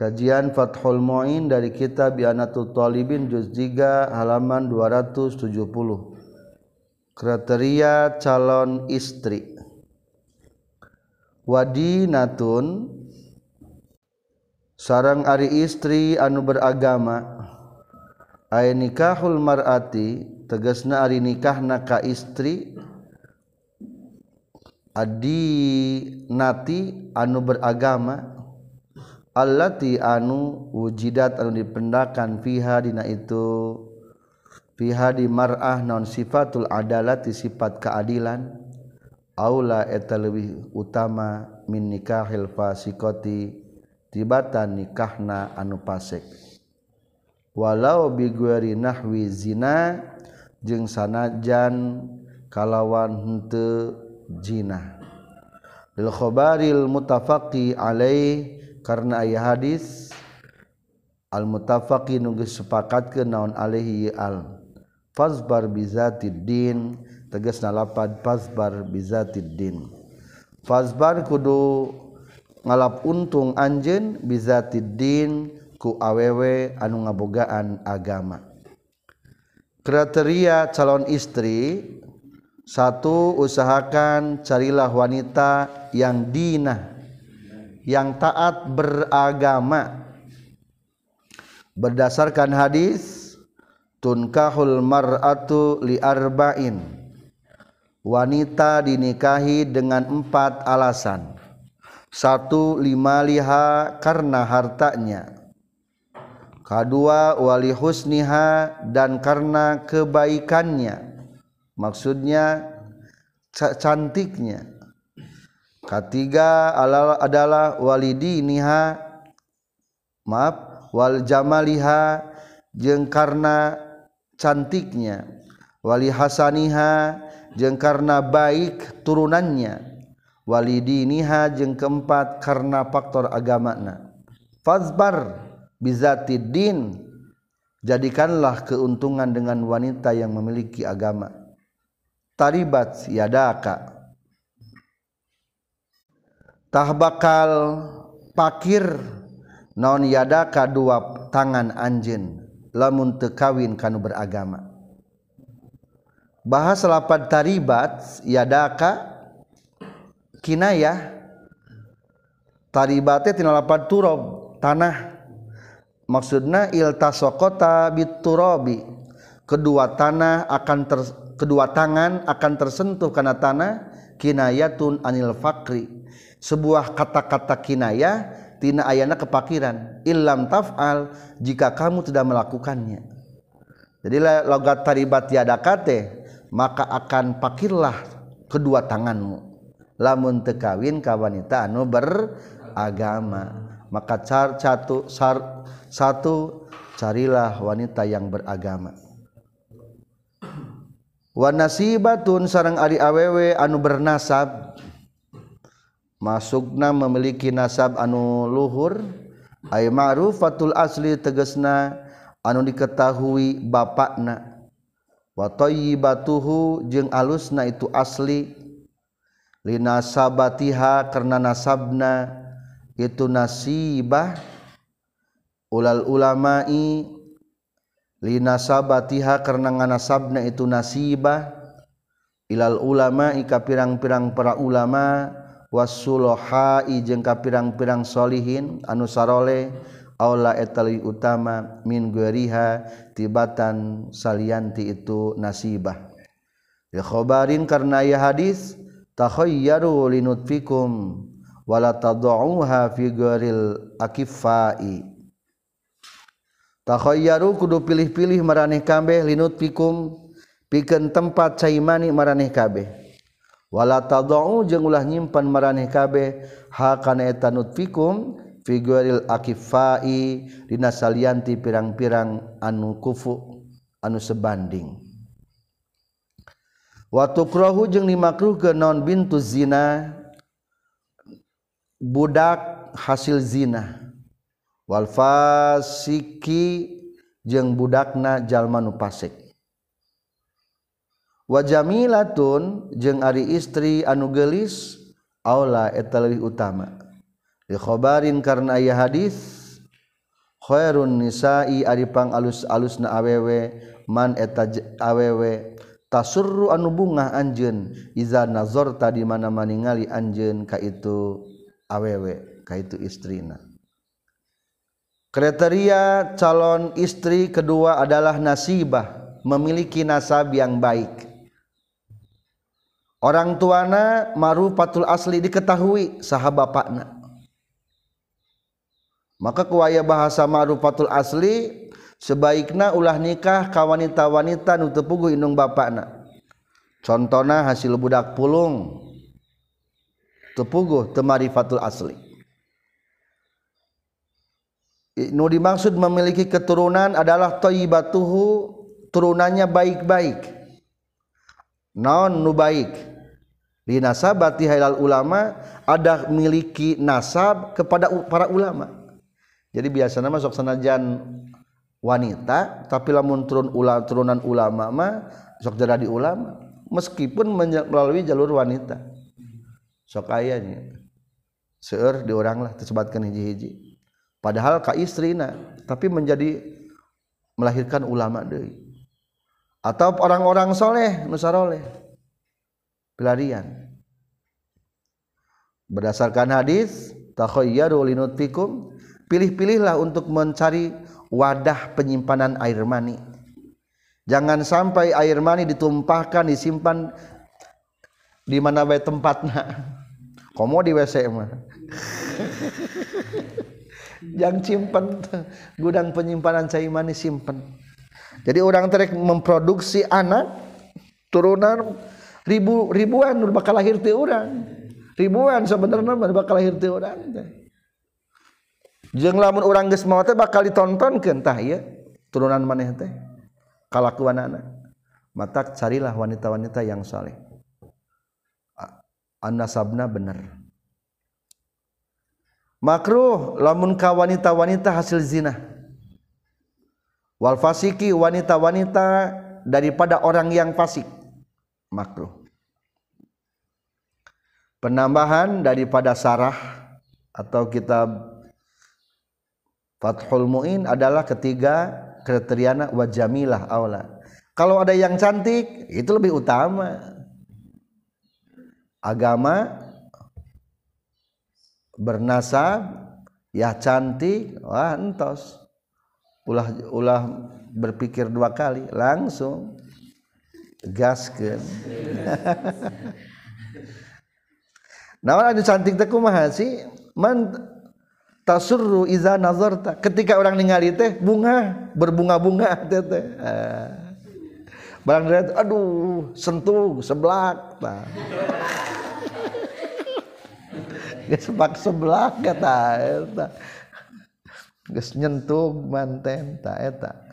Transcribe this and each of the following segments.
Kajian Fathul Mu'in dari kitab Bianatul Talibin juz 3 halaman 270. Kriteria calon istri. Wadinatun sarang ari istri anu beragama ay nikahul mar'ati tegasna ari nikahna ka istri adi nati anu beragama allati anu wujidat anu dipendakan fiha dina itu fiha di mar'ah non sifatul adalati sifat keadilan aula eta leuwih utama min nikahil fasikoti tibatan nikahna anu pasek. Walau bigueri nahwi zina jeung sanajan kalawan henteu zina. Lil khabaril mutafaqi alaih karena ayah hadis al-mutafaqi nunggu sepakat ke naon alaihi al. Fazbar bizatid din tegas nalapad fazbar bizatid din. Fazbar kudu ngalap untung anjen bizatiddin ku awewe anu ngabogaan agama. Kriteria calon istri satu usahakan carilah wanita yang dinah. Yang taat beragama. Berdasarkan hadis tunkahul mar'atu li arba'in. Wanita dinikahi dengan empat alasan. Satu lima liha karena hartanya. Kedua wali husniha dan karena kebaikannya. Maksudnya cantiknya ketiga adalah walidi niha maaf wal jamaliha jeung karena cantiknya. Wali hasaniha jeung karena baik turunannya. Walidi niha jeung keempat karena faktor agamana fazbar bizatid din jadikanlah keuntungan dengan wanita yang memiliki agama. Taribat yadaka tah bakal pakir naon yadaka dua tangan anjen lamun teu kawin kanu beragama. Bahas lapad taribat yadaka kinayah. Taribatnya tina lapad turab tanah. Maksudna iltasaqata biturabi kedua tanah akan ter, kedua tangan akan tersentuh karena tanah kinayatun anil fakri sebuah kata-kata kinayah tina ayana kepakiran. Illam taf'al jika kamu tidak melakukannya. Jadi logat taribat tiada kate maka akan pakirlah kedua tanganmu. Lamun tekawin ka wanita anu beragama maka car satu sar, satu carilah wanita yang beragama. Wa nasibatun sarang ari awewe anu bernasab masukna memiliki nasab anu luhur ay ma'rufatul asli tegesna anu diketahui bapakna. Wa tayyibatuhu jeung alusna itu asli. Linasabatiha karena nasabna itu nasibah ulal ulama'i. Linasabatiha karena nganasabna itu nasibah. Ilal ulama'i ka pirang-pirang para ulama' wasulohai jengka pirang-pirangshohin anusarole Allah etali utama mingueriha tibatan salanti itu nasibah. Yakhobarin karena ya hadis takhoyarulnutfikumwala figuril takhoyaru kudu pilih-pilih meraneh kabeh linutfikum piken tempat caimani mareh kabeh wala tadau jeung ulah nyimpan maraneh kabeh. Hakana eta nutfikum figuril akifai dina salianti pirang-pirang anu kufu anu sebanding. Wa tukrahu jeung dimakruhkeun naon bintu zina budak hasil zina. Wal fasiki jeung budakna jalma nu fasik wajamilatun jeung ari istri anu gelis aula eta leuwih utama. Li khabarin karena aya hadis khairun nisa'i aripang alus-alus na awewe man eta awewe tasurru anu bunga anjeun iza nazarta di mana maningali anjeun ka itu awewe ka itu istrina. Kriteria calon istri kedua adalah nasibah memiliki nasab yang baik orang tuana marufatul asli diketahui sahabat bapakna maka kuaya bahasa ma'rufatul asli sebaiknya ulah nikah ka wanita-wanita nu teu indung bapakna. Contohna hasil budak pulung teu puguh teu marifatul asli. Nu dimaksud memiliki keturunan adalah thayyibatuhu turunannya baik-baik. Naon nu baik di nasabati halal ulama ada miliki nasab kepada para ulama. Jadi biasa nama sok sanajan wanita tapi lamun turun ulah turunan ulama mah sok jadi ulama. Meskipun melalui jalur wanita. Sok ayahnya seur di orang lah tersebatkan hiji-hiji. Padahal ka istrina tapi menjadi melahirkan ulama deh atau orang-orang soleh nusaroleh pelarian. Berdasarkan hadis takhayyaru linutfikum pilih-pilihlah untuk mencari wadah penyimpanan air mani. Jangan sampai air mani ditumpahkan disimpan di mana baik tempatnya. Komo di WC mah. Yang simpan gudang penyimpanan cai mani simpan jadi orang terek memproduksi anak turunan ribu ribuan bakal lahir ti orang ribuan sebenarnya bakal lahir ti orang jeng lamun orang geus teh bakal ditontonkeun tah ieu. Turunan maneh teh. Kalakuanana. Mata carilah wanita-wanita yang saleh. An-nasabna bener. Makruh lamun ka wanita-wanita hasil zina wal fasiki wanita-wanita daripada orang yang fasik. Makruh penambahan daripada sarah atau kitab Fathul Mu'in adalah ketiga kriteriana wa jamilah aula. Kalau ada yang cantik, itu lebih utama. Agama bernasab ya cantik, wah entos. Ulah ulah berpikir dua kali, langsung gaskeun. nawan anu cantik teh kumaha sih? Man tasurru iza nazarta. Ketika orang ningali teh bunga berbunga-bunga teh teh. Ah. Barang dilihat aduh sentuh seblak tah. Geus seblak seblak kata eta. Geus nyentuh manten ta eta.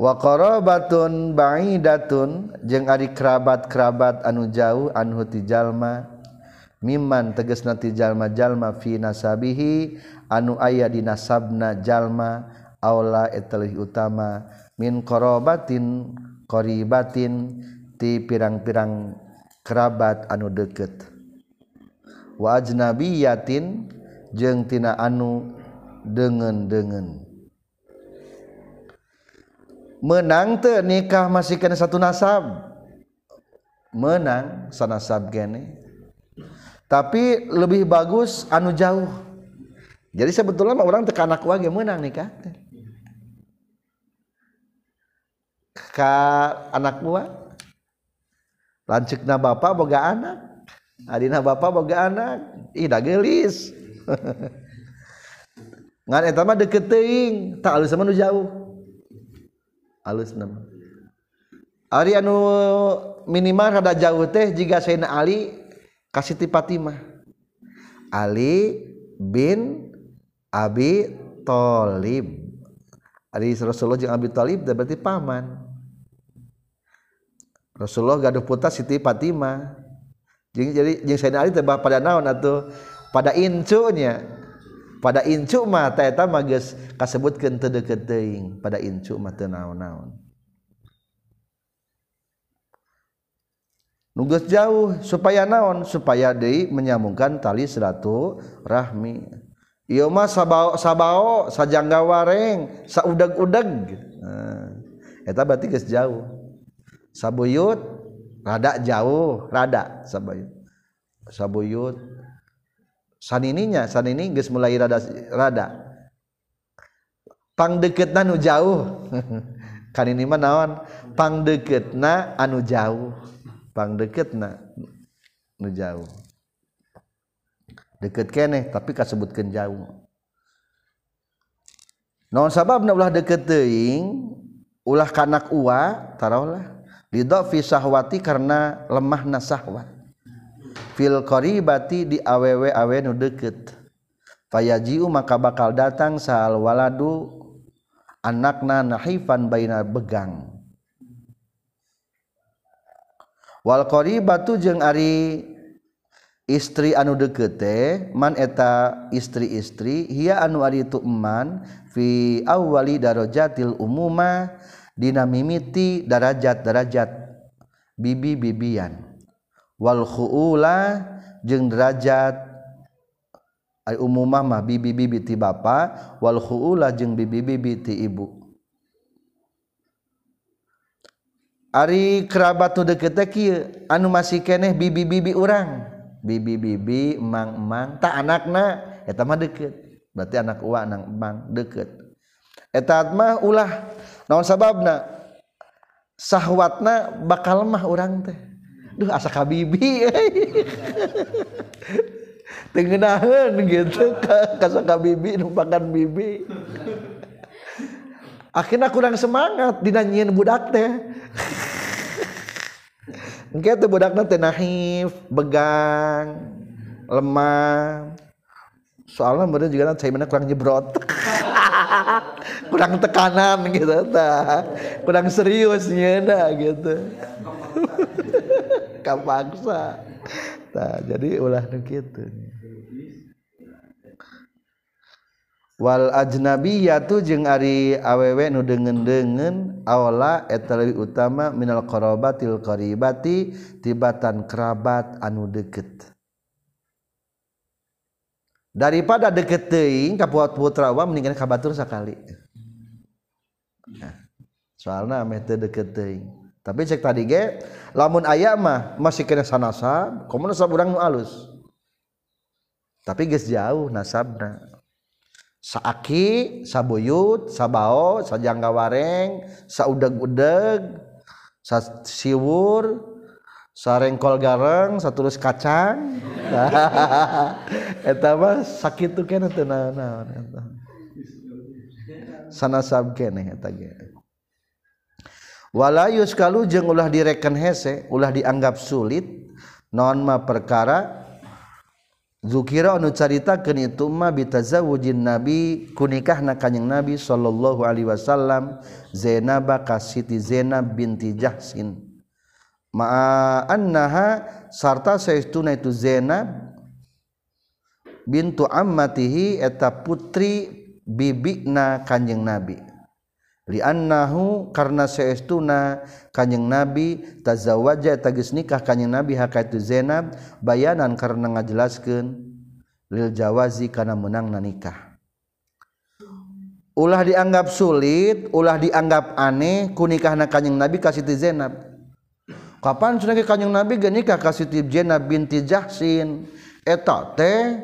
waqarobatun ba'idatun jeung ari kerabat-kerabat anu jauh anhu ti jalma mimman tegasna ti jalma-jalma fi nasabihi anu aya di nasabna jalma aula etelih utama min korobatin koribatin ti pirang-pirang kerabat anu deket. Wa ajnabiyatin jeung tina anu dengen-dengen. menang te nikah masih kena satu nasab. Menang sanasab gene tapi lebih bagus anu jauh. Jadi sebetulnya orang tekanak wage menang nikah ka anak buah. Lancikna bapak boga anak. Adina bapak boga anak. Ih da gelis. Ngan eta mah deket teuing. Tak alus mah nu jauh. alus nama Ari anu minimal rada jauh teh jika Sayyidina Ali kasih ti Fatimah. Ali bin Abi Thalib. Ari Rasulullah jeung Abi Thalib berarti paman. Rasulullah gaduh putra Siti Fatimah. Jadi jeung Sayyidina Ali teh pada naon atuh? Pada incunya. pada incu mah eta mah geus kasebutkeun teu deukeut teuing. Pada incu mah teu naon-naon. Nugas jauh supaya naon? Supaya deui menyambungkan tali seratu rahmi. Ieu mah sabao sabao sajangga wareng saudag-udag eta berarti geus jauh. Sabuyut rada jauh rada sabuyut. Sabuyut sanininya sanini geus mulai rada rada. Pang deketna nu jauh. Kan ini mah naon? Pang deketna anu jauh. Pang deketna nu jauh. Deket keneh tapi kasebutkeun jauh. Naon sababna ulah deket teuing? Ulah kanak uwa tarawlah lidhafi sahwati karena lemahna sahwat fil qaribati di awewe-awe nu deket fayaji'u maka bakal datang sahal waladu anakna nahifan baina begang. Wal qaribatu jeung ari istri anu dekete man eta istri-istri hia anu ari itu eman fi awwali darajatil umuma dina mimiti darajat-darajat bibi-bibian. wal khuula jeung derajat. Ay umumah mah bibi-bibi ti bapa wal khuula jeung bibi-bibi ti ibu. Ari kerabat nu deket kieu anu masih keneh bibi-bibi urang. Bibi-bibi emang-emang tak anakna eta mah deket berarti anak uwa anak emang deket eta mah ulah naon sababna? Sahwatna bakal mah urang teh. Duh asa ka bibi tengenaheun gitu ka ka bibi numpakan bibi akhirnya kurang semangat dinanyiin budak teh Engke teh budakna teh nahif, begang, lemah. Soalnya mereka juga nanti mana kurang jebrot. kurang tekanan gitu ta. Kurang seriusnya dah gitu. kapaksa nah, jadi ulah gitu kitu. Wal ajnabiyatu jeung ari awewe nu deungen-deungen awla eta leuwih utama minal qarabatil qaribati tibatan kerabat anu deket. Daripada deket teuing ka putra wa meninggal ka batur sakali. Nah, soalna meh teu deket teuing. tapi cek tadi ge lamun aya mah masih kena sanasab komo nasab urang nu alus. Tapi geus jauh nasabna. Saaki sabuyut sabao sajangga wareng saudeg-udeg sa siwur sarengkol gareng satulus kacang. Eta mah sakitu keneh teu naon-naon sanasab keneh eta ge. walayus kalau jeng ulah direken hese ulah dianggap sulit non ma perkara? Zukira anu caritakeun itu ma bitazawujin nabi kunikah na kanjing nabi sallallahu alaihi wasallam Zainab ka Siti Zainab binti Jahsin. Ma annaha sarta saestuna itu Zainab bintu ammatihi eta putri bibikna kanjing nabi. liannahu karena seestuna kanjeng nabi tazawwaja tagis nikah kanjeng nabi hakaitu Zainab bayanan karena ngajelaskeun lil jawazi kana menang nikah. Ulah dianggap sulit ulah dianggap aneh ku nikahna kanjeng nabi ka Siti Zainab. Kapan cenah kanjeng nabi ge nikah ka Siti Zainab binti Jahsin? Eta teh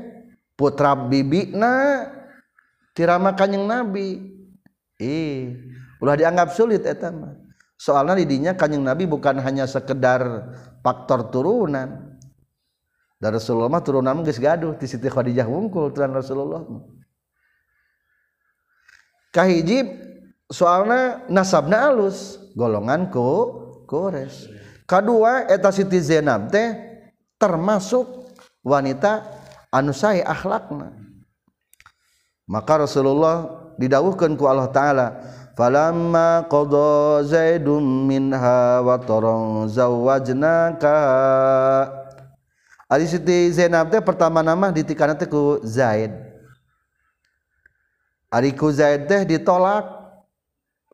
putra bibina tirama kanjeng nabi. Ih, ulah dianggap sulit eta mah. Soalnya didinya kanjeng Nabi bukan hanya sekedar faktor turunan. dari Rasulullah mah turunan geus gaduh ti Siti Khadijah wungkul turunan Rasulullah. Kahiji soalnya nasabna alus, golongan ku kores. Kedua eta Siti Zainab teh termasuk wanita anu sae akhlakna. Maka Rasulullah didawuhkeun ku Allah taala falamma qada zaidum minha wa taran zawajnaka. Ari Siti Zainab teh pertama nama ditikana teh ku Zaid. Ari ku Zaid teh ditolak.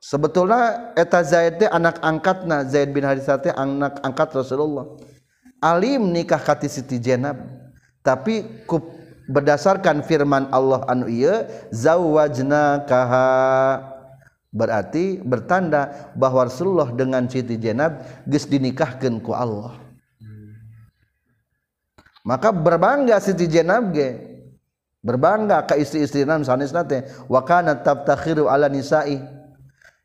Sebetulnya eta Zaid teh anak angkatna Zaid bin Harithah teh anak angkat Rasulullah. Alim nikah kati Siti Zainab. Tapi ku berdasarkan firman Allah anu ieu zawajna kaha berarti bertanda bahwa Rasulullah dengan Siti Jenab geus dinikahkeun ku Allah. Maka berbangga Siti Jenab ge. Berbangga ka istri-istri nan sanesna teh wa kana tabtakhiru ala nisa'i.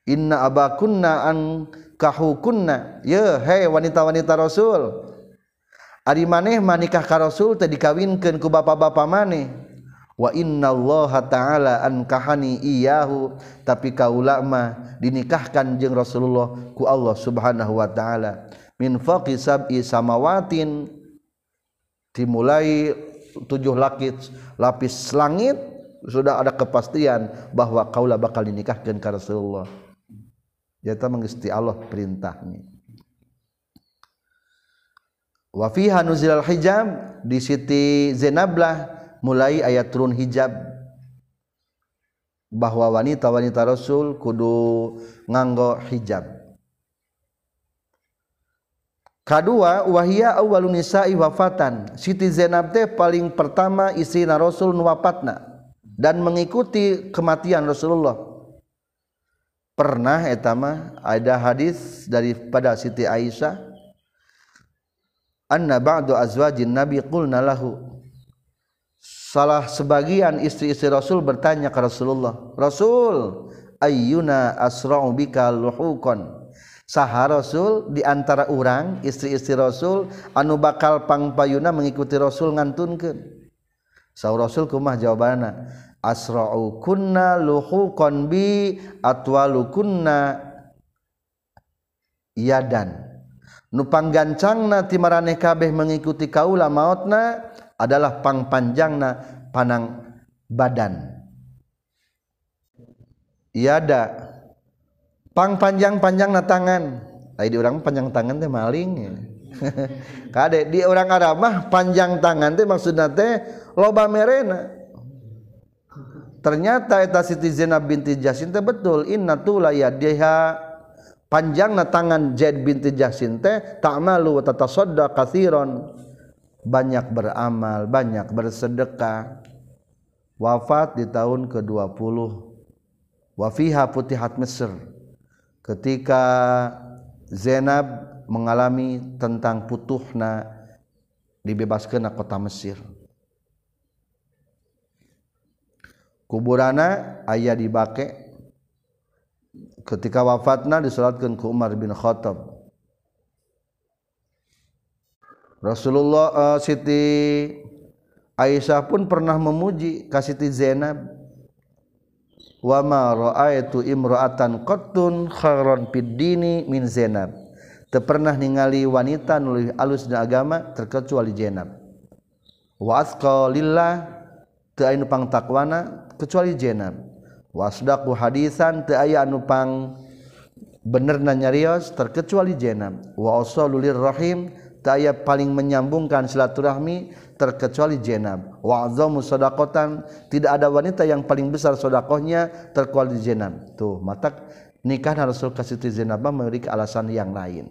Inna abakunna an kahukunna. Ye hey wanita-wanita Rasul. Ari maneh manikah ka Rasul teh dikawinkeun ku bapak-bapak maneh. Wa inna Allah ta'ala an kahani iyahu tapi kaula mah dinikahkan jeung Rasulullah ku Allah subhanahu wa ta'ala. Min faqi sab'i samawatin. Dimulai tujuh lakit lapis langit sudah ada kepastian bahwa kaulah bakal dinikahkan ke Rasulullah. Jata mengisti Allah perintahnya wa fiha nuzilal hijab di Siti Zainablah mulai ayat turun hijab. Bahwa wanita-wanita Rasul kudu nganggo hijab. Kedua wahia awalun nisa'i wafatan. Siti Zainab teh paling pertama istri Rasul nuwapatna dan mengikuti kematian Rasulullah. Pernah etama ada hadis daripada Siti Aisyah anna ba'du azwajin nabi qulna lahu. Salah sebagian istri-istri Rasul bertanya ke Rasulullah Rasul ayyuna asra'u bika luhukon saha Rasul di antara urang istri-istri Rasul anu bakal pangpayuna mengikuti Rasul ngantunkeun. Saw Rasul kumah jawabanna asra'u kunna luhukon bi atwalu kunna yadan. Nu panggancangna ti maraneh kabeh mengikuti kaula mautna adalah pangpanjangna panang badan yada panjang-panjang na tangan Ay, di orang panjang tangan teh maling ya. Kade di orang Arab mah panjang tangan teh maksudnya teh loba merena. Ternyata eta Siti Zainab binti Jasin teh betul inna yadiha panjang na tangan Zaid binti Jasin teh ta'malu wa tatasadda kathiron banyak beramal, banyak bersedekah. Wafat di tahun ke-20. Wafiha putihat Mesir ketika Zainab mengalami tentang putuhna dibebaskan kota Mesir kuburana ayah dibake ketika wafatna disolatkan ke Umar bin Khattab. Rasulullah uh, Siti Aisyah pun pernah memuji kasih Zainab. Wama ra'aitu imra'atan qattun khairan fid dini min Zainab. Teu pernah ningali wanita nu alus di agama terkecuali Zainab. Wa asqa lillah teu aya nu pangtakwana kecuali Zainab wa asdaqu hadisan teu aya anu pang benerna nyarios terkecuali Zainab wa usulul rahim teu aya paling menyambungkan silaturahmi terkecuali jenab wa'zamu sodakotan tidak ada wanita yang paling besar sodakohnya terkecuali jenab tuh mata nikah Rasul kasih jenab memiliki alasan yang lain.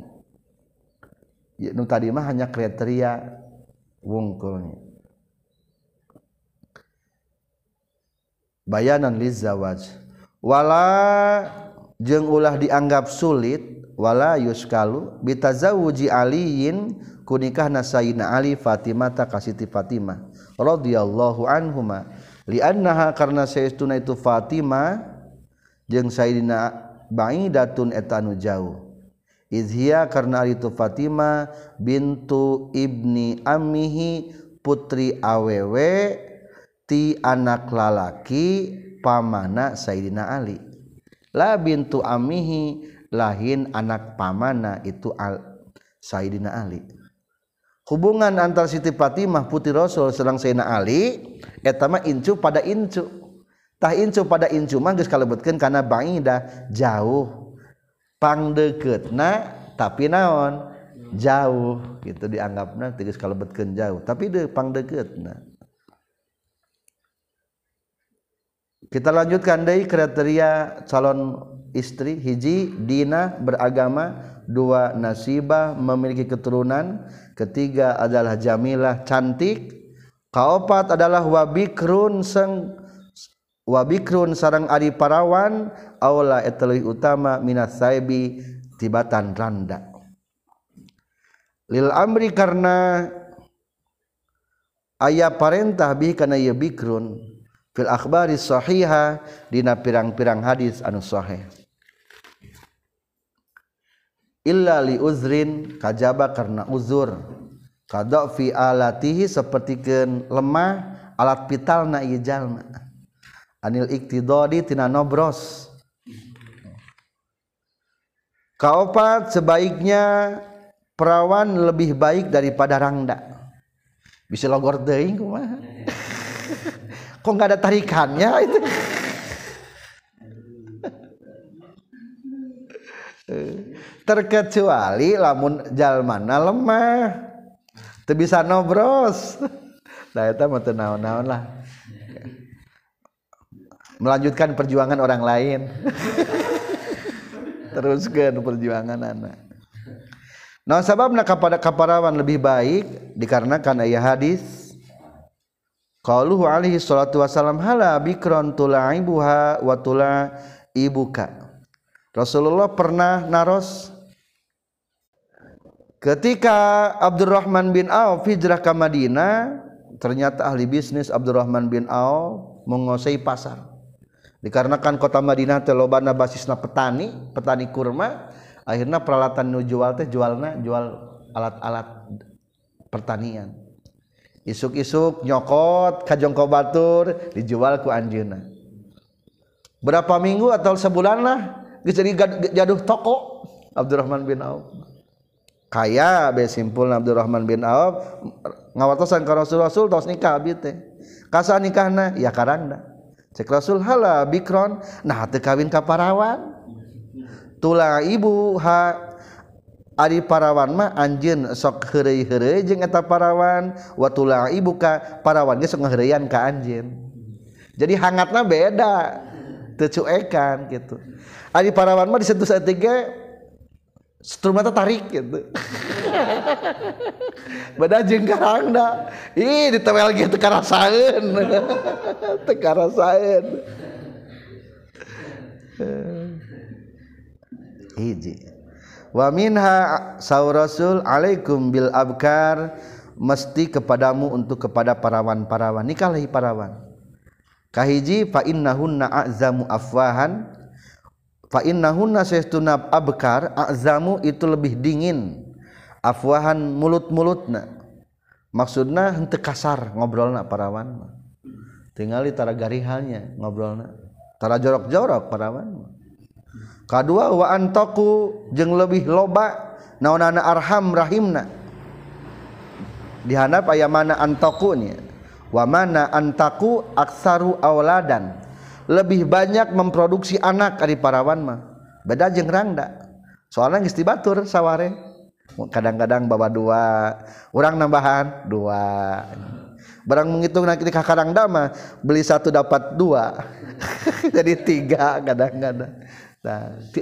Ya, nu tadi mah hanya kriteria wungkulnya bayanan lizawaj. Wala jeng ulah dianggap sulit wala yuskalu bitazawuji aliyin kunikah nasayina ali fatimah ta kasiti fatimah radhiyallahu anhuma. Liannaha karna sayyiduna itu fatimah jeung sayyidina ba'idatun etanu jauh. Izhia karena itu fatimah bintu ibni amihi putri awewe ti anak lalaki pamana Sayyidina Ali. La bintu amihi lahin anak pamana itu al Sayyidina Ali. Hubungan antara Siti Fatimah putih Rasul sedang Sayyidina Ali etama incu pada incu. Tah incu pada incu mah geus kalebetkeun kana baida jauh. Deketna tapi naon? Jauh. Gitu dianggapna geus kalebetkeun jauh. Tapi de pang deketna kita lanjutkan deui kriteria calon istri hiji dina beragama dua nasibah memiliki keturunan ketiga adalah jamilah cantik kaopat adalah wabikrun seng wabikrun sarang ari parawan aula etelih utama minat saibi tibatan randa. Lil amri karena ayah parentah bi kana bikrun fil akhbari sahiha dina pirang-pirang hadis anu sahih. Illa li uzrin kajaba karena uzur. Kada fi alatihi sapertikeun lemah alat pitalna ieu jalma anil iktidadi tina nobros. Kaopat sebaiknya perawan lebih baik daripada rangda. Bisa logor deing kumaha kok nggak ada tarikannya? Itu. Terkecuali lamun jalmana lemah. Teu bisa nobros. Nah itu mah naon-naon lah. Melanjutkan perjuangan orang lain. Teruskan perjuangan anak nah sababna kepada kaparawan lebih baik dikarenakan ayat hadis qauluhu alaihi salatu wasalam hala bikron tulaibuha wa tula ibuka Rasulullah pernah naros ketika Abdurrahman bin Auf hijrah ke Madinah ternyata ahli bisnis Abdurrahman bin Auf menguasai pasar. Dikarenakan kota Madinah teh lobana basisna petani petani kurma akhirnya peralatan nu jual teh jualna jual alat-alat pertanian isuk-isuk nyokot kajongko batur dijual ku anjeuna berapa minggu atau sebulan lah jadi jaduh toko Abdurrahman bin Auf. Kaya be simpul Abdurrahman bin Auf ngawatosan ka Rasul Rasul tos nikah abi teh. Kasa nikahna ya karanda. Cek Rasul hala bikron nah teu kawin ka parawan. Tulah ibu ha Ari parawan mah anjin sok heureuy-heureuy jeung eta parawan watula ibuka parawan ge sok ngaheureuyan ka anjin. Jadi hangatna beda. Teu cuekan gitu. Ari parawan mah disentuh saeutik ge strumata tarik gitu. Beda jeung karangna. Ih ditewel ge teu karasaeun. teu karasaeun. Hiji. Wa minha saur Rasul alaikum bil abkar mesti kepadamu untuk kepada parawan-parawan nikahi parawan. Kahiji fa innahunna a'zamu afwahan fa innahunna saytuna abkar azamu itu lebih dingin afwahan mulut-mulutna. Maksudna henteu kasar ngobrolna parawan tinggali tara garihalnya ngobrolna tara jorok-jorok parawan kadua wa antaku jeung lebih loba naonana arham rahimna. Dihanap aya mana antaku nya? Wa mana antaku aksaru auladan. Lebih banyak memproduksi anak dari parawan mah. Beda jeung rangda. Soalnya geus dibatur saware. Kadang-kadang bawa dua orang nambahan dua. Barang menghitung nanti kakak dama beli satu dapat dua. Jadi tiga kadang-kadang.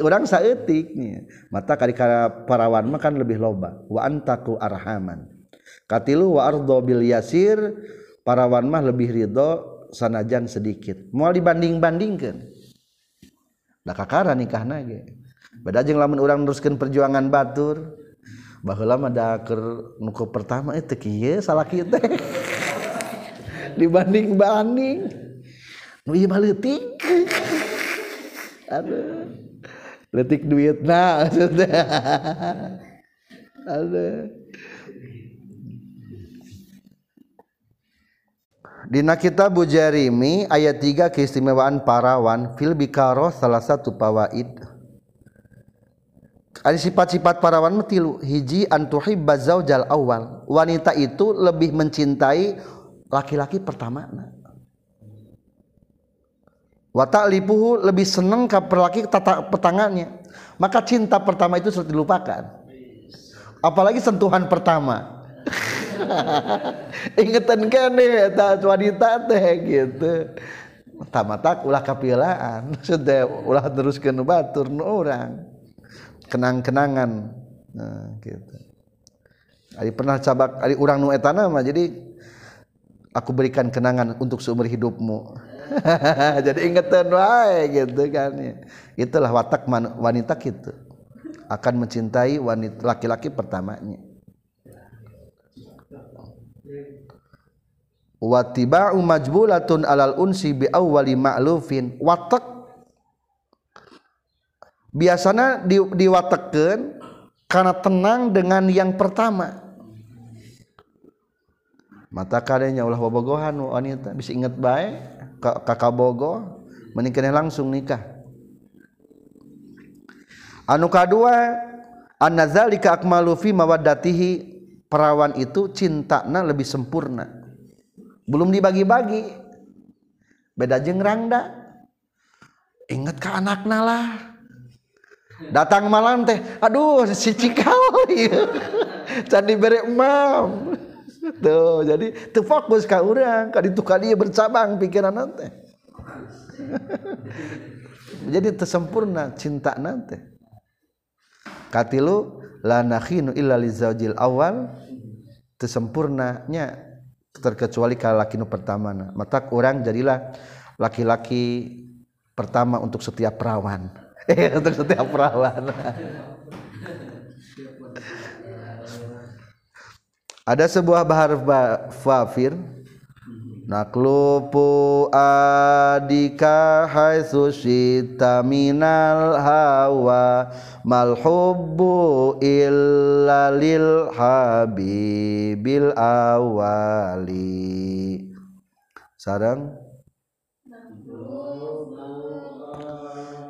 orang sayaetiknya mata kali-kara parawan makan lebih loba. Waantaku arhaman. Katilu waardo bil yasir parawan mah lebih ridho sanajan sedikit. Mau dibanding bandingkan lah kakara nikah nage. Beda jeng lamun orang teruskan perjuangan batur. Bahwa lama daker nuku pertama itu kia salah kita dibanding banding nu iya maletik aduh leutik duitna maksudnya aduh Dina Bujarimi ayat 3 keistimewaan parawan fil bikaro salah satu pawaid. Ada sifat-sifat parawan metilu hiji antuhibba zaujal awal. Wanita itu lebih mencintai laki-laki pertama. watak lipuhu lebih seneng ke perlaki tata petangannya maka cinta pertama itu sulit dilupakan. Apalagi sentuhan pertama. Ingetan kene tak wanita teh gitu. Tamata ulah kapilaan. Sudah ulah teruskan batur nu orang kenang-kenangan. Nah, gitu. Ari pernah cabak ari urang nu etana mah jadi aku berikan kenangan untuk seumur hidupmu. jadi ingetan wae gitu kan ya. itulah watak wanita gitu. Akan mencintai wanita laki-laki pertamanya. Watiba'u majbulatun alal unsi bi awwali ma'lufin. Watak. Biasanya di, karena tenang dengan yang pertama. Mata kadenya ulah bobogohan wanita. Bisa ingat baik kakak bogo menikahnya langsung nikah. Anu kedua anna zalika akmalu fi mawaddatihi. Perawan itu cintana lebih sempurna. Belum dibagi-bagi. Beda jeng rangda. Inget ke anakna lah. Datang malam teh aduh si cikal. Candi beri mam tuh jadi tuh fokus ke orang kali itu kali bercabang pikiran nanti. Jadi tersempurna cinta nanti. Katilu la nakhinu illa lizaujil awal. Tersempurnanya terkecuali kalau laki nu pertama mata orang jadilah laki-laki pertama untuk setiap perawan. Untuk setiap perawan ada sebuah bahar fafir. Naklupu adika haitsu syita minal hawa. Mal hubbu illa lil habibil awali. Sarang.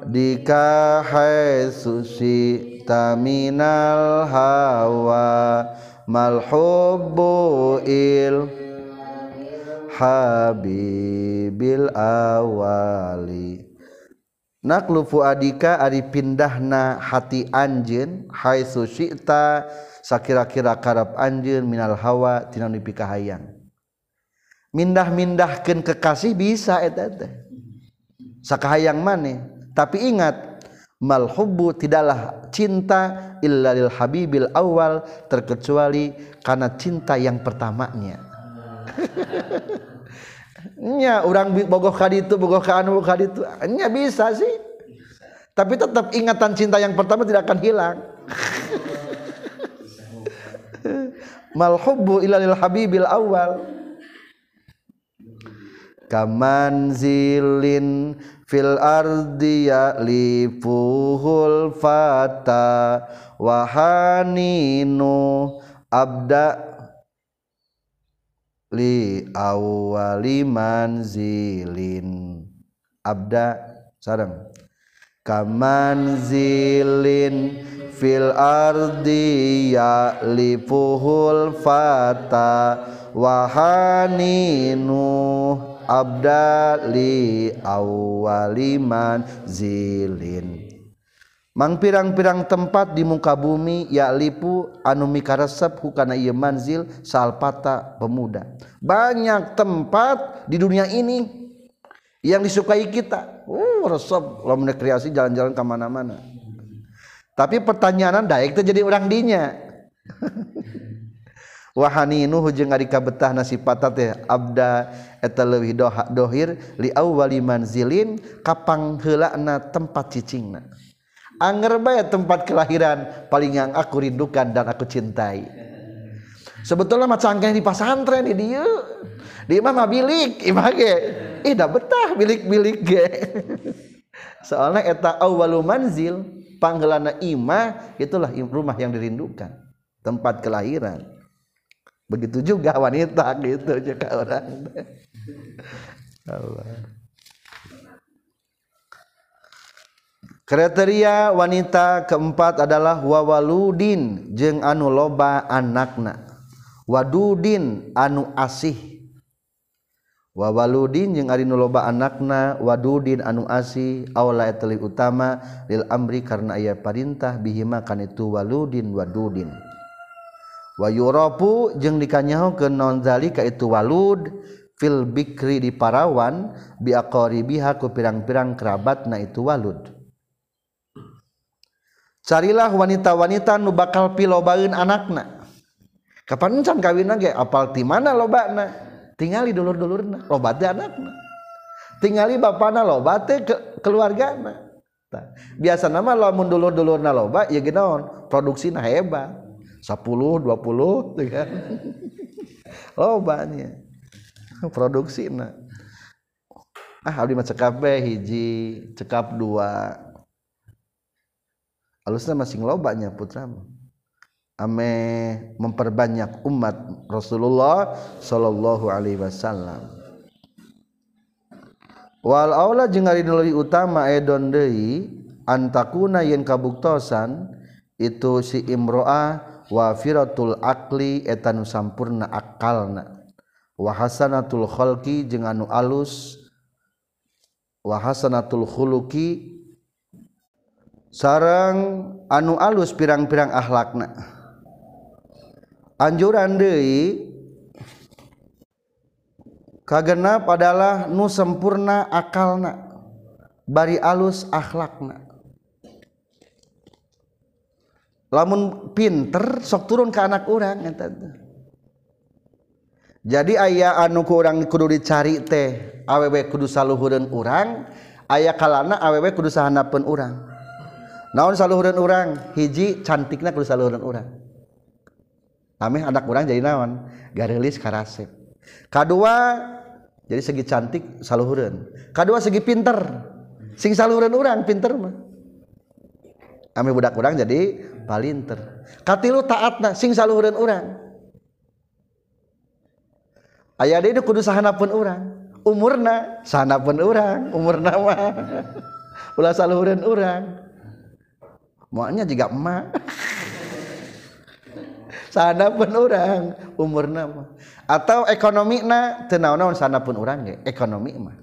Dika haitsu syita minal hawa malhubbu il habibil awali. Naklufu adika ari pindahna hati anjeun hai susyita sakira-kira karab anjeun minal hawa tina nu pikahayang mindah-mindahkeun kekasih bisa eta teh. Sakahayang maneh. Tapi ingat malhubbu tidaklah cinta illa lil habibil awal terkecuali karena cinta yang pertamanya. Nya orang bogoh kali itu bogoh anu kali itu nya bisa sih. Tapi tetap ingatan cinta yang pertama tidak akan hilang. Mal hubbu ila lil habibil awal kamanzilin fil ardi ya'lifuhul fata wahaninu abda li awali manzilin. Abda sarang kamanzilin fil ardi ya lipuhul fata wahaninu abda li awali manzilin Mang pirang-pirang tempat di muka bumi ya lipu anu mikaresep hukana ieu manzil salpata pemuda. Banyak tempat di dunia ini yang disukai kita. Uh, resep lo kreasi jalan-jalan ke mana-mana. Tapi pertanyaan daek itu jadi orang dinya. Wahaninu hujung ari kabetah nasipata teh abda eta leuwih dohir li awwali manzilin kapang heulana tempat cicingna. Anger bae tempat kelahiran paling yang aku rindukan dan aku cintai. Sebetulnya mah cangkeh di pasantren di dia. Di imah mah bilik, imah ge. Ih da betah bilik-bilik ge. Soalnya eta awwalu manzil, panggelana imah itulah rumah yang dirindukan, tempat kelahiran. begitu juga wanita gitu juga orang. Allah. Kriteria wanita keempat adalah wawaludin jeng anu loba anakna. Wadudin anu asih. Wawaludin jeung ari nu loba anakna wadudin anu asih. Aula eteli utama lil amri karena aya perintah bihima kan itu waludin wadudin. wayuropu jeung dikanyahu ke nonzalika itu walud fil bikri di parawan biakori biha ku pirang-pirang kerabat na itu walud. Carilah wanita-wanita nu bakal pilobain anakna. Kapan encan kawin ge? Apal ti mana lobana? Tingali dulur-dulurna loba anakna. Tinggali bapana loba teh ke keluargana. Biasa nama lamun dulur-dulurna loba ya genaon produksina hebat. 10 20 tuh kan. Lobanya produksinya ah abdi mah cekap hiji cekap dua. Alusnya masih lobanya putra ame memperbanyak umat Rasulullah sallallahu alaihi wasallam. Wal aula jeung ari lebih utama edon deui antakuna yen kabuktosan itu si imro'ah wafiratul akli etanu sampurna akalna. Wahasanatul khalqi jeung anu alus. Wahasanatul khuluqi sarang anu alus pirang-pirang akhlakna. Anjuran deui kagenap adalah nu sempurna akalna bari alus akhlakna. lamun pinter sok turun ke anak orang jadi ayah anu ku urang kudu dicari teh awewe kudu saluhureun urang aya kalana awewe kudu sahanapeun urang. Naon saluhureun urang? Hiji cantikna kudu saluhureun urang. Ameh anak urang jadi naon? Garelis karasep. Kadua jadi segi cantik saluhureun kadua segi pinter sing saluhureun urang pinter mah. Ameh budak urang jadi palinter katilu taatna sing saluhureun urang. Aya deui kudu sahanapun urang. Umurna sahanapun urang. Umurna mah ulah saluhureun urang. Moalnya juga emak. Sahanapun urang umurna mah. Atau ekonomina teu naon-naon sahanapun urang ge ekonomi mah.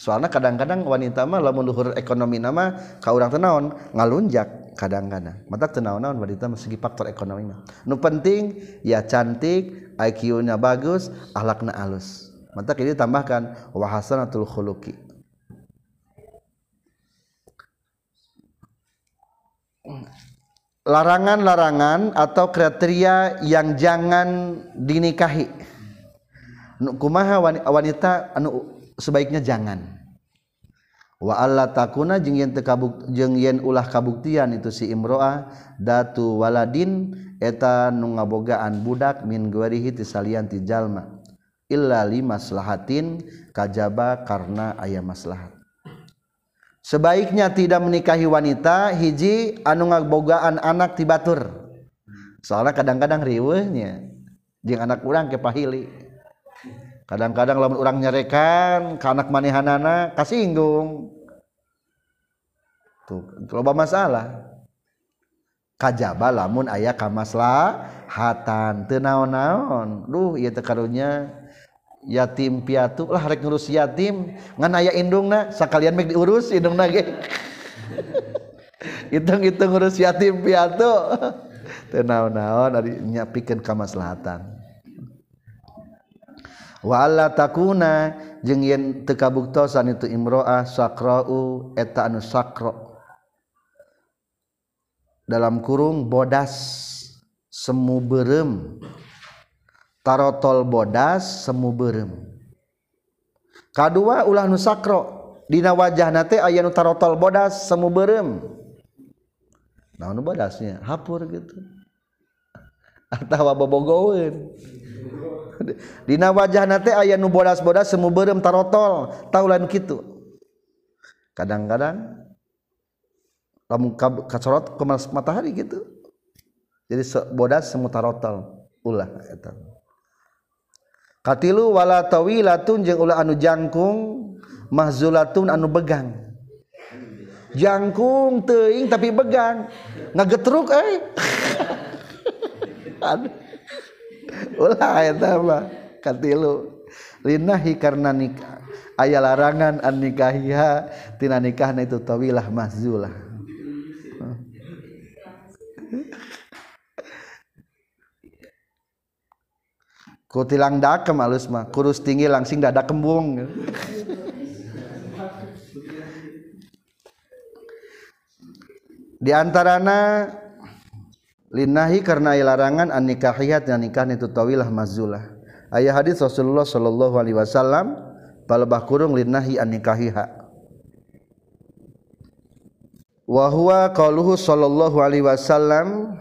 Soalnya kadang-kadang wanita mah lamun luhur ekonomi nama ka urang teu naon ngalunjak. Kadang-kadang mata tenau naon wanita segi faktor ekonomi mah. Nu penting ya cantik IQ-nya bagus akhlakna alus. Mata ini tambahkan wahasanatul khuluqi. Larangan-larangan atau kriteria yang jangan dinikahi. Kumaha wanita anu sebaiknya jangan wa alla takuna jeung yen tekabuk jeung yen ulah kabuktian itu si imroa datu waladin eta nu ngabogaan budak min gwarihi tisalian ti jalma. Illa limaslahatin kajaba karena aya maslahat. Sebaiknya tidak menikahi wanita hiji anu ngabogaan anak ti batur. Soalnya kadang-kadang riweuhnya. Jeung anak urang kepahili kadang-kadang lamun orang nyerekan ke anak manehanana kasinggung. Tuh loba masalah. Kajaba lamun ayah kamaslah hatan tenaon-naon duh iya tekarunya yatim piatu lah rek ngurus yatim ngan aya indungna sakalian mek diurus indungna ge. Hitung-hitung ngurus yatim piatu. Tenaon-naon ari nyapikeun kamaslahatan. wala takuna. Jeung yen teu kabuktosan itu imro'ah sakra'u eta anu sakro. Dalam kurung bodas semu berem tarotol bodas semu berem kedua ulah nu sakro. Dina wajah nate aya nu tarotol bodas semu berem nah nu bodasnya hapur gitu. Atau bobogoweun Dina wajah nate aya nu bodas-bodas semu berem tarotol taulan kitu. Kadang-kadang lamun kacorot ke matahari gitu. Jadi bodas semu tarotol ulah eta. Katilu wala tawilatun jeung ulah anu jangkung mahzulatun anu begang. Jangkung teuing tapi begang. Ngagetruk euy. Eh. Aduh. Ulah eta mah katilu linahi karena nikah. Aya larangan an nikahiha. Tina nikahna itu tawilah mahzulah. Tilang dakem alus mah. Kurus tinggi langsing dada kembung. Di antarana linahi karena larangan an nikahiyat yang nikah itu tawilah mazulah. Ayah hadits Rasulullah Shallallahu Alaihi Wasallam palebah kurung linnahi an nikahiha. Wahwa qauluhu sallallahu alaihi wasallam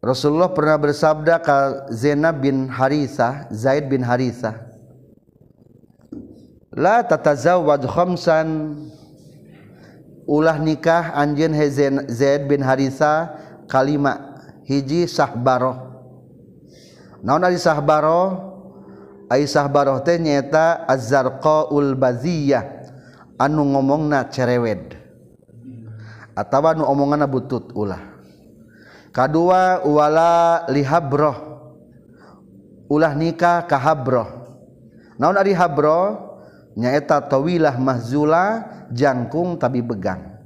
Rasulullah pernah bersabda ke Zainab bin Harisah Zaid bin Harisah la tatazawwaj khamsan ulah nikah anjeun Zaid bin Harisah kalima. Hiji sahbaroh naon ari sahbaroh ai sahbaroh teh nyeta azzarqaul baziyah. Anu ngomongna cerewed. Atawa nu omonganna butut ulah. Kadua wala lihabroh ulah nikah kahabroh naon ari habroh? Nyaeta tawilah mahzula jangkung tapi begang.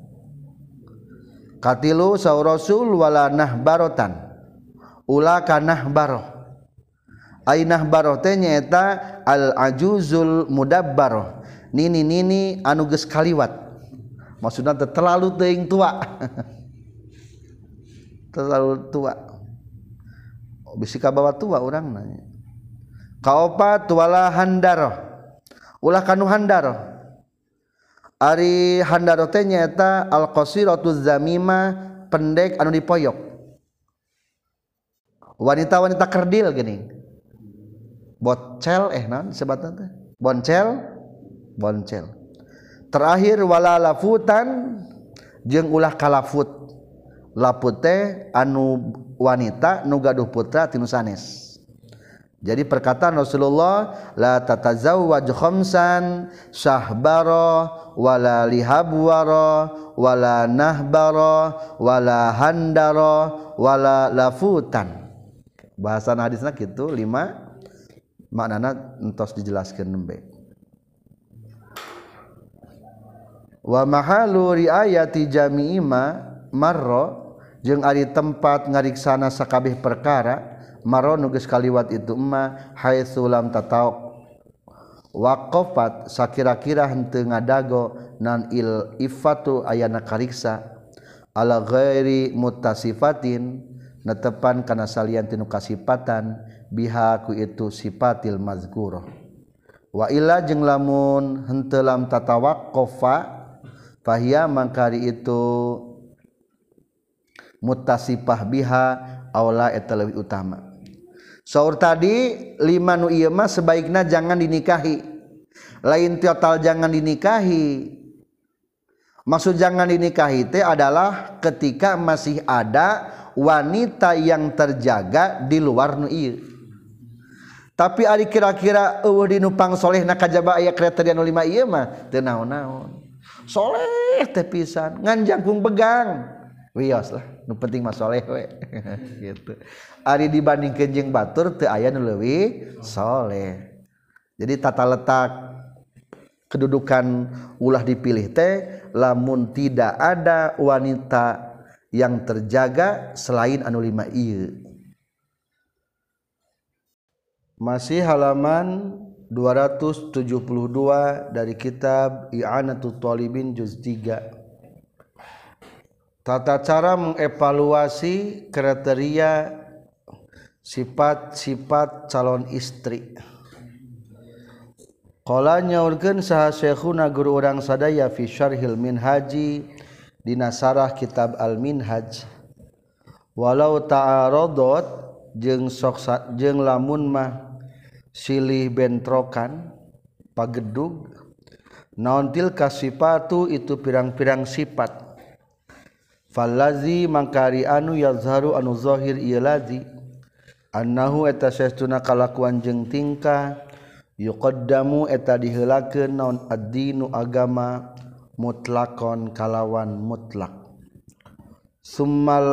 katilu saw rasul wala nahbarotan. Ula kanah baroh ainah baroh teh nyaeta al ajuzul mudabbaroh nini nini anu geus kaliwat. Maksudna teh terlalu teuing tua. Terlalu tua. Bisi ka bawa tua urang nanya. Kaopat wala handaroh ulah kanu handaroh Ari handarote nyaeta al-qasiratu zamima pendek anu dipoyok. Wanita-wanita kerdil gini. Bocel eh naon sebatna teh? Boncel, boncel. Terakhir wala lafutan jeung ulah kalafut. Laput teh anu wanita nu gaduh putra tinu sanes. Jadi perkataan Rasulullah la tatazawwaj khamsan sahbara wala lihabwara wala nahbara wala handara wala lafutan. Bahasan hadisna kitu lima. Maknana entos dijelaskeun nembe wa mahalu riayati jami'ima marro jeung ari tempat ngariksana sakabeh perkara maro nuges kaliwat itu emma hai sulam tataok wakofat sakira-kira hente ngadago nan il ifatu ayana kariksa ala ghairi mutasifatin netepan kana salian tinu kasipatan biha ku itu sifatil mazkuro. Wa illa jeung lamun henteu lam tatawaqqafa fahia mangkari itu mutasifah biha aula eta leuwih utama. Saur tadi lima nu ieu mah sebaiknya jangan dinikahi. Lain total jangan dinikahi. Maksud jangan dinikahi teh adalah ketika masih ada wanita yang terjaga di luar nu ieu. Tapi ari kira-kira eueuh di nupang soleh nak kajaba aya kriteria nu lima ieu mah teu naon-naon. Soleh teh pisan, ngan jangkung begang. Wios lah nu penting mas soleh we. Gitu. Ari dibanding kenjeng batur teu aya nu leuwih soleh. Jadi tata letak kedudukan ulah dipilih teh lamun tidak ada wanita yang terjaga selain anu lima ieu. Masih halaman 272 dari kitab I'anatul Talibin juz 3 tata cara mengevaluasi kriteria sifat-sifat calon istri. Kala nyaurkeun saha syekhuna guru urang sadaya fi syarhil minhaji dina sarah kitab al minhaj walau ta'aradot jeung sok jeung lamun mah silih bentrokan pagedug naon tilka sifatu itu pirang-pirang sifat. falazi mangkari anu yazharu anu zahir ieu lazi. Annahu eta sesuna kalakuan jeung tingkah. Yuqaddamu eta diheulakeun naon ad-dinu agama mutlakon kalawan mutlak. Summal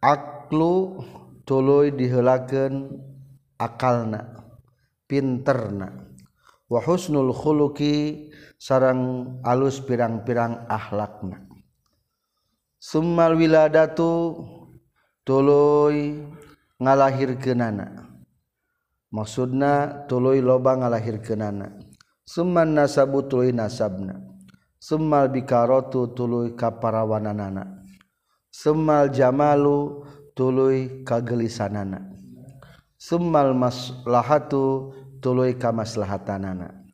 aklu tuluy diheulakeun akalna pinterna. Wa husnul khuluqi sarang alus pirang-pirang akhlakna. Summal wiladatu tuluy ngalahirkeunana. Maksudna tuluy loba ngalahirkeunana. Summan nasabu tuluy nasabna. Summal bikaratu tuluy kaparawananana. Summal jamalu tuluy kagelisanana. Summal maslahatu tuluy kamaslahatanana.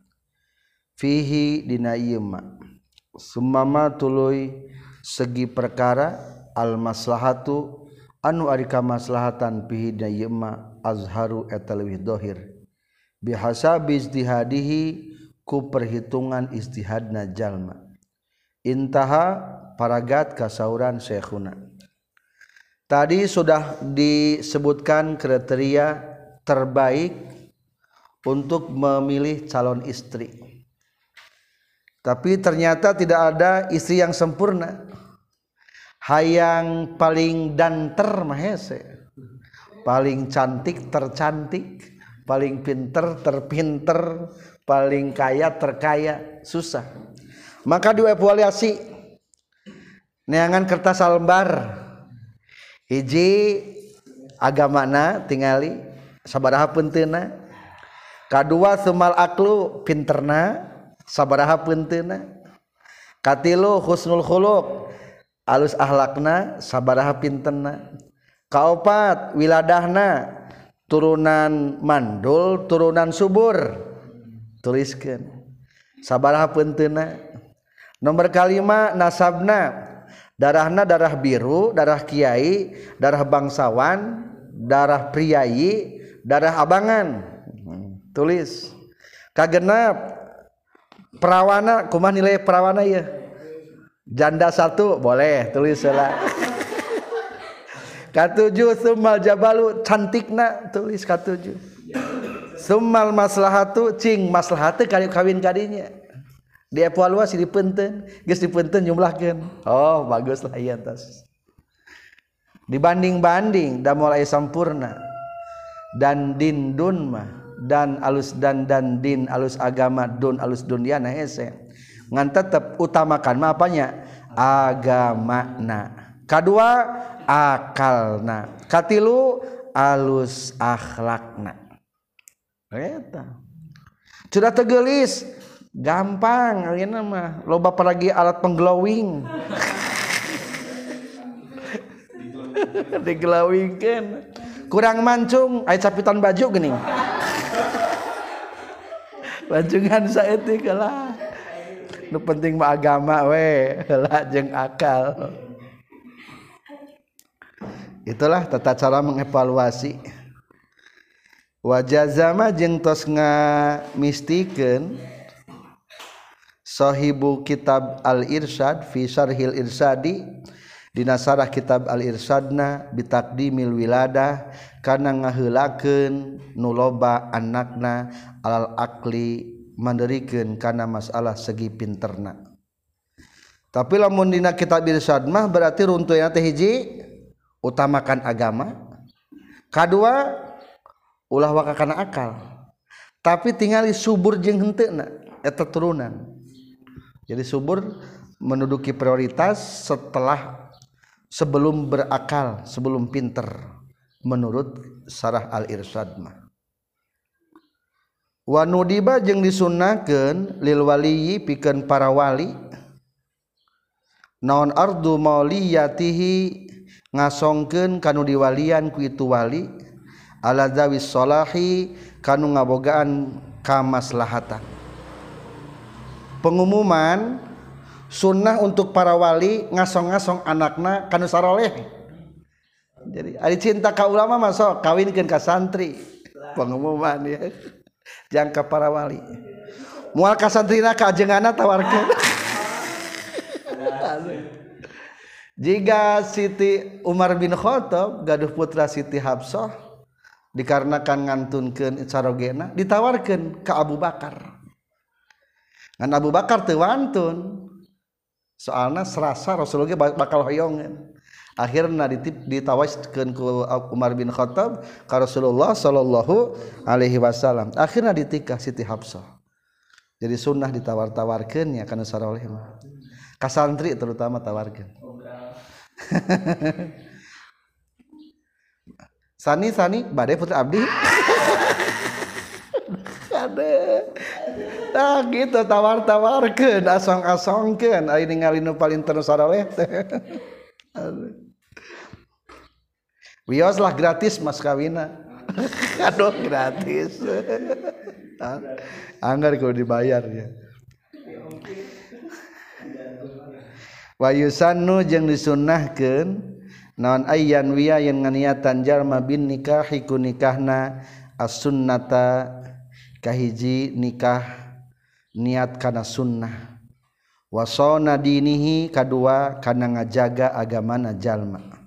Fihi dina ieu ma. Tuluy segi perkara almaslahatu anu arika maslahatan pihidna yema azharu eta leuwih dohir. Bihasabi istihadihi ku perhitungan istihadna jalma. Intaha paragat kasauran syekhuna. Tadi sudah disebutkan kriteria terbaik untuk memilih calon istri. Tapi ternyata tidak ada istri yang sempurna. Hayang paling danter mahese. Paling cantik tercantik, paling pinter terpinter, paling kaya terkaya, susah. Maka dievaluasi. Neangan kertas lembar hiji agamana tingali. Sabaraha penteuna kadua semal aklu pinterna sabaraha pentina katilu husnul khuluq alus ahlakna sabaraha pintena kaopat wiladahna turunan mandul turunan subur. Tuliskan sabaraha pentena nomor kalima nasabna. Darahna darah biru darah kiai darah bangsawan darah priayi darah abangan. Hmm, tulis. Kagenap perawana kumah nilai perawana ya janda satu boleh tulis lah katujuh sumal jabalu cantikna tulis katujuh sumal maslahatu cing maslahatu kali kawin kadinya. Dievaluasi dipenten geus dipenten jumlahkeun. Oh bagus lah iya tas. Dibanding-banding dan mulai sempurna dan dindun mah. Dan alus dan dan din alus agama dun alus dunia nah hese ngan tetep utamakan mah apanya? Agama na. Kedua akalna katilu alus akhlakna eta. Sudah tegelis gampang mah. Loba lagi alat pengglowing diglowingkan kurang mancung aya capitan baju bancungan saeutik lah nu penting mah agama we. Lah jeung akal. Itulah tata cara mengevaluasi. Wajah zama jeung tos ngamistikeun sahibu kitab al-irsyad fi syarhil irsadi. Dina sarah kitab al-irsyadna bitakdimil wiladah karena ngahelaken nuloba anakna alal akli mandirikan karena masalah segi pinterna. Tapi lamun dina kitab irsyad mah berarti runtuhnya teh hiji utamakan agama. Kedua ulah waka kana akal. Tapi tingali subur jeung henteuna eta turunan. Jadi subur menduduki prioritas setelah sebelum berakal sebelum pinter. menurut Sarah al-Irsadmah Wanudiba jeung disunaken lilwaliyi piken para wali. Naon ardu mauliyatihi ngasongken kanu diwalian ku itu wali. Ala zawis solahi kanu ngabogaan kamaslahatan. Pengumuman sunnah untuk para wali ngasong-ngasong anakna kanu saroleh. jadi ada cinta ka ulama masuk kawinkan ke santri. Pengumuman ya. Jangka para wali. Mual ka santrina ka ajengana tawarkan jika Siti Umar bin Khattab gaduh putra Siti Habsah dikarenakan ngantunkan sarogena ditawarkan ke Abu Bakar. Ngan Abu Bakar tewantun soalnya serasa Rasulullah bakal hoyongan akhirnya ditawaskeun ku Umar bin Khattab ka Rasulullah sallallahu alaihi wasallam. Akhirnya ditikah Siti Hafsah. Jadi sunnah ditawar-tawarkeun ya kana saroleh mah ka santri terutama tawarkeun. Sani sani badai putri abdi. Ada. Nah gitu tawar-tawarkan asong-asongkan ini ningali nu paling terus saraweh wios Wioslah gratis mas kawina. Aduh gratis. Ah, anggar kalau dibayar ya. Wayusanu jeung disunnahkeun naon ayyan wiya yang nganiatan jalma bin nikahi ku nikahna as-sunnata kahiji nikah niat kana sunnah wasona dinihi kadua kana ngajaga agamana jalma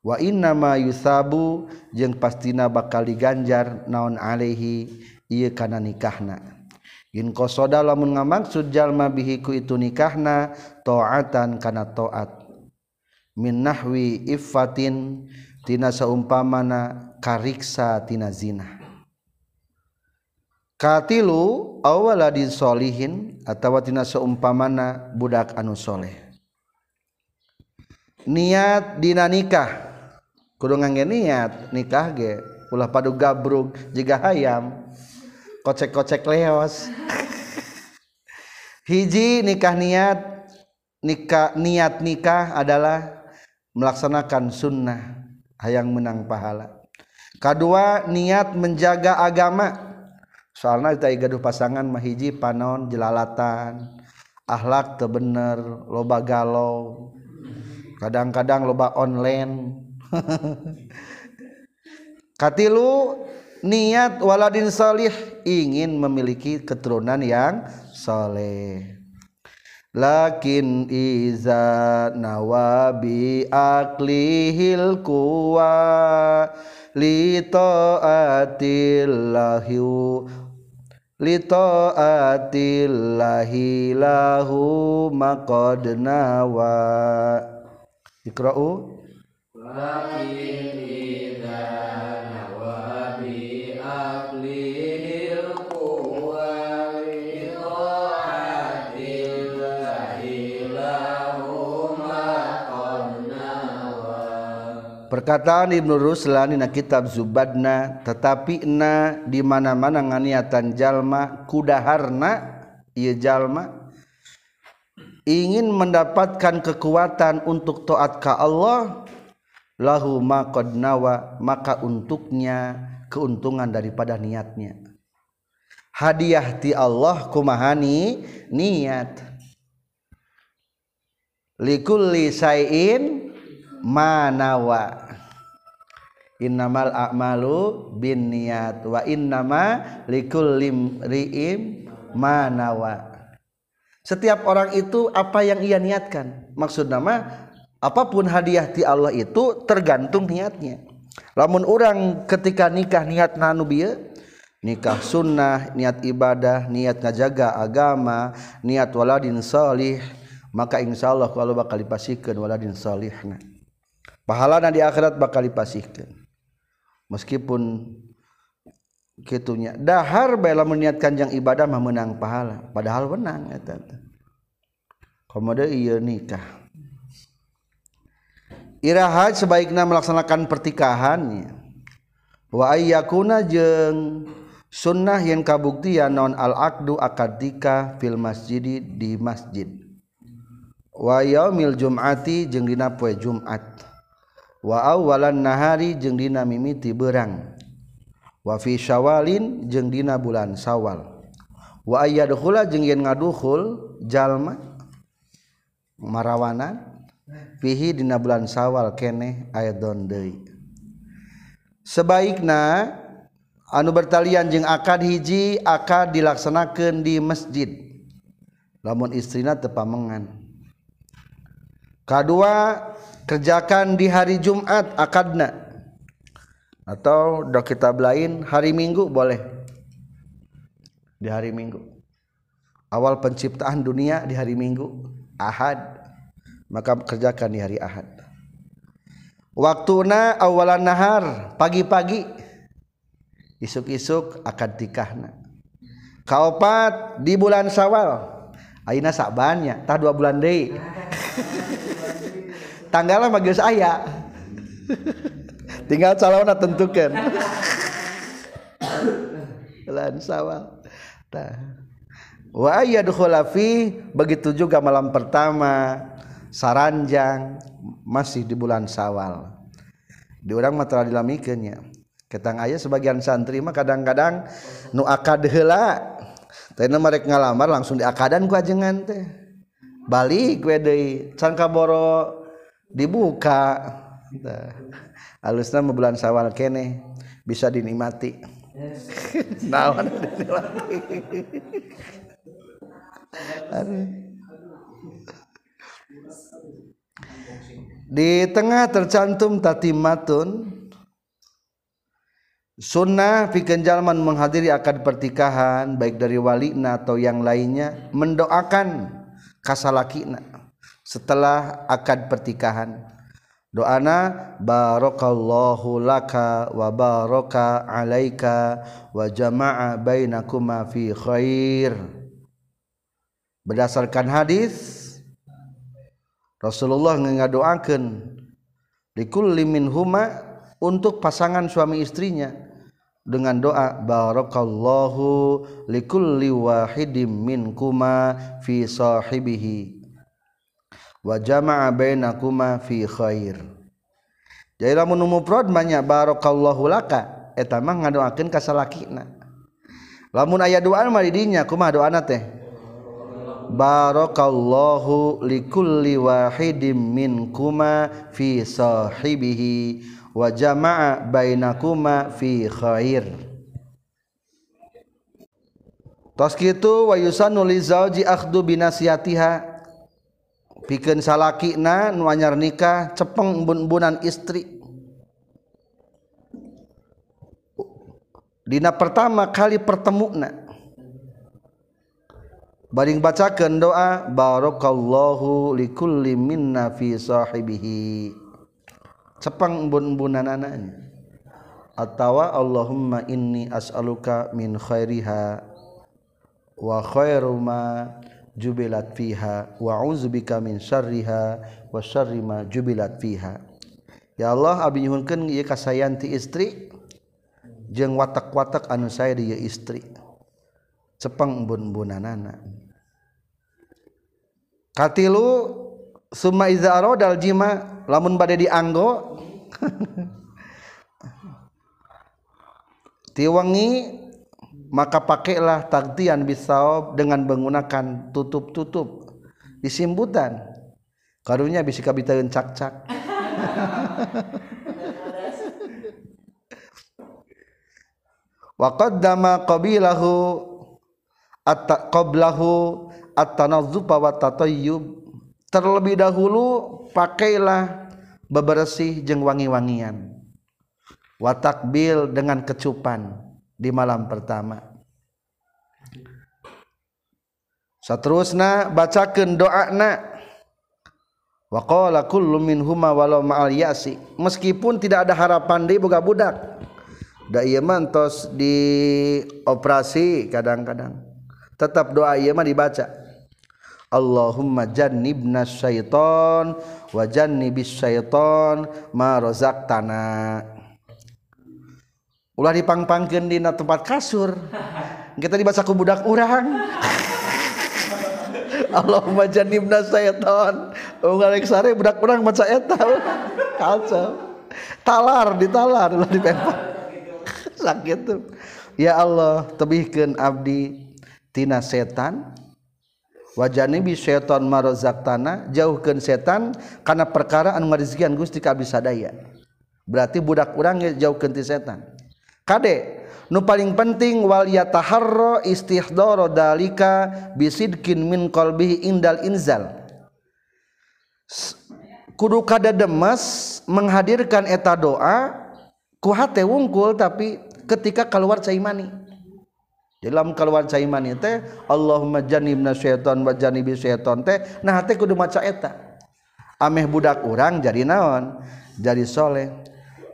wa innama yusabu jeung pastina bakal diganjar naon alaihi ieu kana nikahna. In qasada lamun ngamaksud jalma bihi ku itu nikahna taatan kana taat min nahwi iffatin tina saumpamana kariksa tina zina katilu awaladin solihin atau tina saumpamana budak anu soleh. Niat dina nikah. Kudu ngangge niat nikah ge ulah padu gabrug jika hayam. Kocek-kocek leos. Hiji nikah niat nikah niat nikah adalah melaksanakan sunnah hayang menang pahala. Kedua niat menjaga agama. Soalnya kita gaduh pasangan mahiji panon jelalatan. Akhlak bener loba galau. Kadang-kadang loba online katilu niat waladin salih ingin memiliki keturunan yang soleh lakin iza nawabi aklihil kuwa li ta'atillahi li ta'atillahi lahu maqad nawa. Ikra'u perkataan Ibnu Ruslan dina kitab Zubadna tetapi na di mana-mana nganiatan jalma kudaharna ieu jalma ingin mendapatkan kekuatan untuk taat ka Allah lahu maqad nawa maka untuknya keuntungan daripada niatnya. Hadiah ti Allah kumahani niat. Likulli sayin manawa innamal a'malu bin niat wa innama likulli ri'im manawa setiap orang itu apa yang ia niatkan? Maksud nama apa pun hadiah ti Allah itu tergantung niatnya. Lamun orang ketika nikah niat nanu bieu nikah sunnah niat ibadah niat ngajaga agama niat waladin salih maka insya Allah kalau bakal dipasihkan waladin salihna. Pahalana di akhirat bakal dipasihkan. Meskipun gitunya dahar bela meniatkan yang ibadah mah menang pahala padahal menang eta komodo ieu nikah iraha sebaiknya melaksanakan pertikahannya. Wa ayyakuna jeung sunnah yang kabuktian non al aqdu akad nikah fil masjidi di masjid. Wa yaumil jum'ati jeung dina poe Jumat. Wa awalan nahari jeung dina mimiti beurang wa fi syawalin jeung dina bulan Sawal wa ayyadkhula jeung yen ngadukhul jalma marawana pihi dina bulan sawal keneh aidon deui. Sebaikna anu bertalian jeung akad hiji akad dilaksanakeun di masjid. Lamun istrina teu pamengan. Kadua kerjakan di hari Jumat akadna. Atau dok kitab lain hari Minggu boleh. Di hari Minggu. Awal penciptaan dunia di hari Minggu Ahad. Maka kerjakan di hari Ahad. Waktuna awalan nahar pagi-pagi. Isuk-isuk akad tikahna. Kaopat di bulan Sawal aina sabannya tah dua bulan deui. Tanggalnya mah geus aya. Tinggal calonnya tentukan bulan Sawal tah. Wa yadkhula fi begitu juga malam pertama saranjang masih di bulan sawal. Di orang mata dilamiknya ketang ayah sebagian santri mah kadang-kadang nu akad heula. Teh mereka ngalamar langsung di akadan ku ajengan teh. Balik we deui can kaboro dibuka alusna mah bulan sawal kene bisa dinikmati. Naon dinikmati? Di tengah tercantum tatimatun Sunnah pikenjalman menghadiri akad pertikahan baik dari walina atau yang lainnya mendoakan kasalakina setelah akad pertikahan. Doana barakallahu laka wa baraka alaika wa jama'a bainakuma fi khair. Berdasarkan hadis Rasulullah ngadoakeun likulli minhuma untuk pasangan suami istrinya dengan doa barakallahu likulli wahidim minkuma fi sahibihi wa jama'a bainakuma fi khair. Jadi lamun mufrad banyak barakallahu laka eta mah ngadoakeun ka salakina. Lamun aya doa mah di dinya kumaha doana teh barakallahu likulli wahidim minkuma fi sahibihi wa jama'a bainakuma fi khair. Tos kitu wa yusannu li zauji akhdu binasiyatiha pikeun salakina nu anyar nikah cepeng embun-embunan istri. Dina pertama kali pertemuna baring bacakan doa barakallahu likulli minna fi sahibihi. Cepang bun-bunan anaknya atau Allahumma inni as'aluka min khairiha wa khairu ma jubilat fiha wa uzubika min syarriha wa syarri ma jubilat fiha. Ya Allah abi nyuhunkeun ieu kasayanti istri jeung watak-watak anu saya dia istri. Cepeng embun-embunanana katilu summa iza aradal jima lamun bade dianggo tiwangi maka pakailah taktian bisawab dengan menggunakan tutup-tutup disimbutan karunya bisa kabitaeun cak-cak. Wa qaddama qabilahu at qablahu at-tanazzufa wa tatayyub terlebih dahulu pakailah bebersih jeng wangi-wangian. Watakbil dengan kecupan di malam pertama. Saterusna bacakeun doana wa qala kullu minhuma walau ma'al yasi. Meskipun tidak ada harapan di boga budak da ieu mantos di operasi kadang-kadang tetap doa ieu mah dibaca. Allahumma jannibna syaiton wa jannibis syaiton ma razaqtana. Ulah dipangpangkeun dina tempat kasur. Kita dibaca ku budak urang. Allahumma jannibna syaiton ngalek sare budak urang maca eta kacau. Talar ditalar ulah dipempang. Sakit tuh. Ya Allah tebihkeun abdi tina setan wajanibi seton marozak tanah jauhkan setan karena perkara anu ngarizkian Gusti kabisadaya berarti budak urang jauhkeun ti setan. Kade nu paling penting wal yataharra istihdara dalika bisidkin min qalbihi indal inzal. Kudu kada demes menghadirkan eta doa ku hate wungkul tapi ketika keluar cai mani dalam keluar caiman teh Allah majanibna syaiton wajanibi syaiton teh nah teh kudu maca eta. Ameh budak orang jadi naon? Jadi soleh.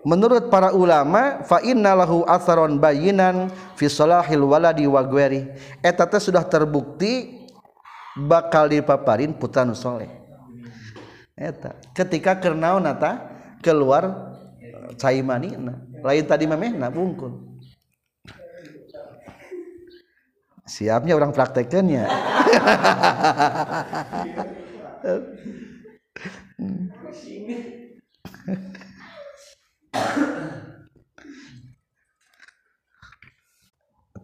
Menurut para ulama fa innalahu atharon bayinan fi salahil waladi wa gweri eta teh sudah terbukti bakal dipaparin putra nu soleh. Eta ketika kernaon eta? Keluar eh, caimanina lain tadi memehna bungkul. siapnya orang praktekannya.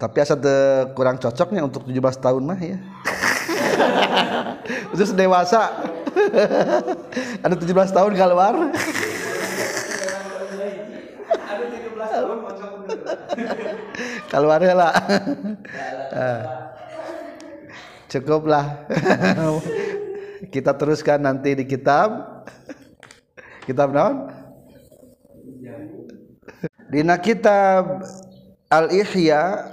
Tapi asal de, kurang cocoknya untuk 17 tahun mah ya. Terus dewasa. Anu Ada 17 tahun keluar. Keluar lah. Cukuplah kita teruskan nanti di kitab. Kitab naon? Dina kitab al ihya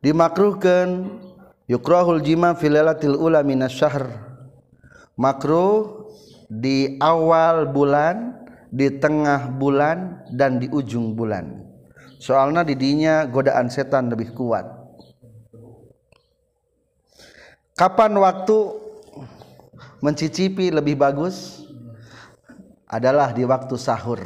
dimakruhkan yukrahul jima fi lailatul ula minas syahr. Makruh di awal bulan di tengah bulan dan di ujung bulan soalnya didinya godaan setan lebih kuat. Kapan waktu mencicipi lebih bagus? Adalah di waktu sahur.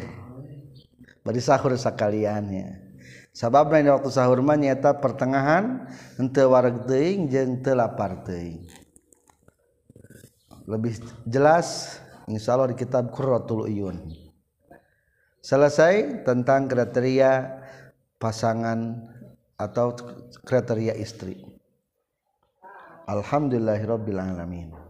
Bari sahur sekaliannya sabab di waktu sahur mah nyata pertengahan henteu wareg teuing jeung teu lapar lebih jelas insyaallah di kitab Qurratul Uyun. Selesai tentang kriteria pasangan atau kriteria istri. Alhamdulillahirabbil alamin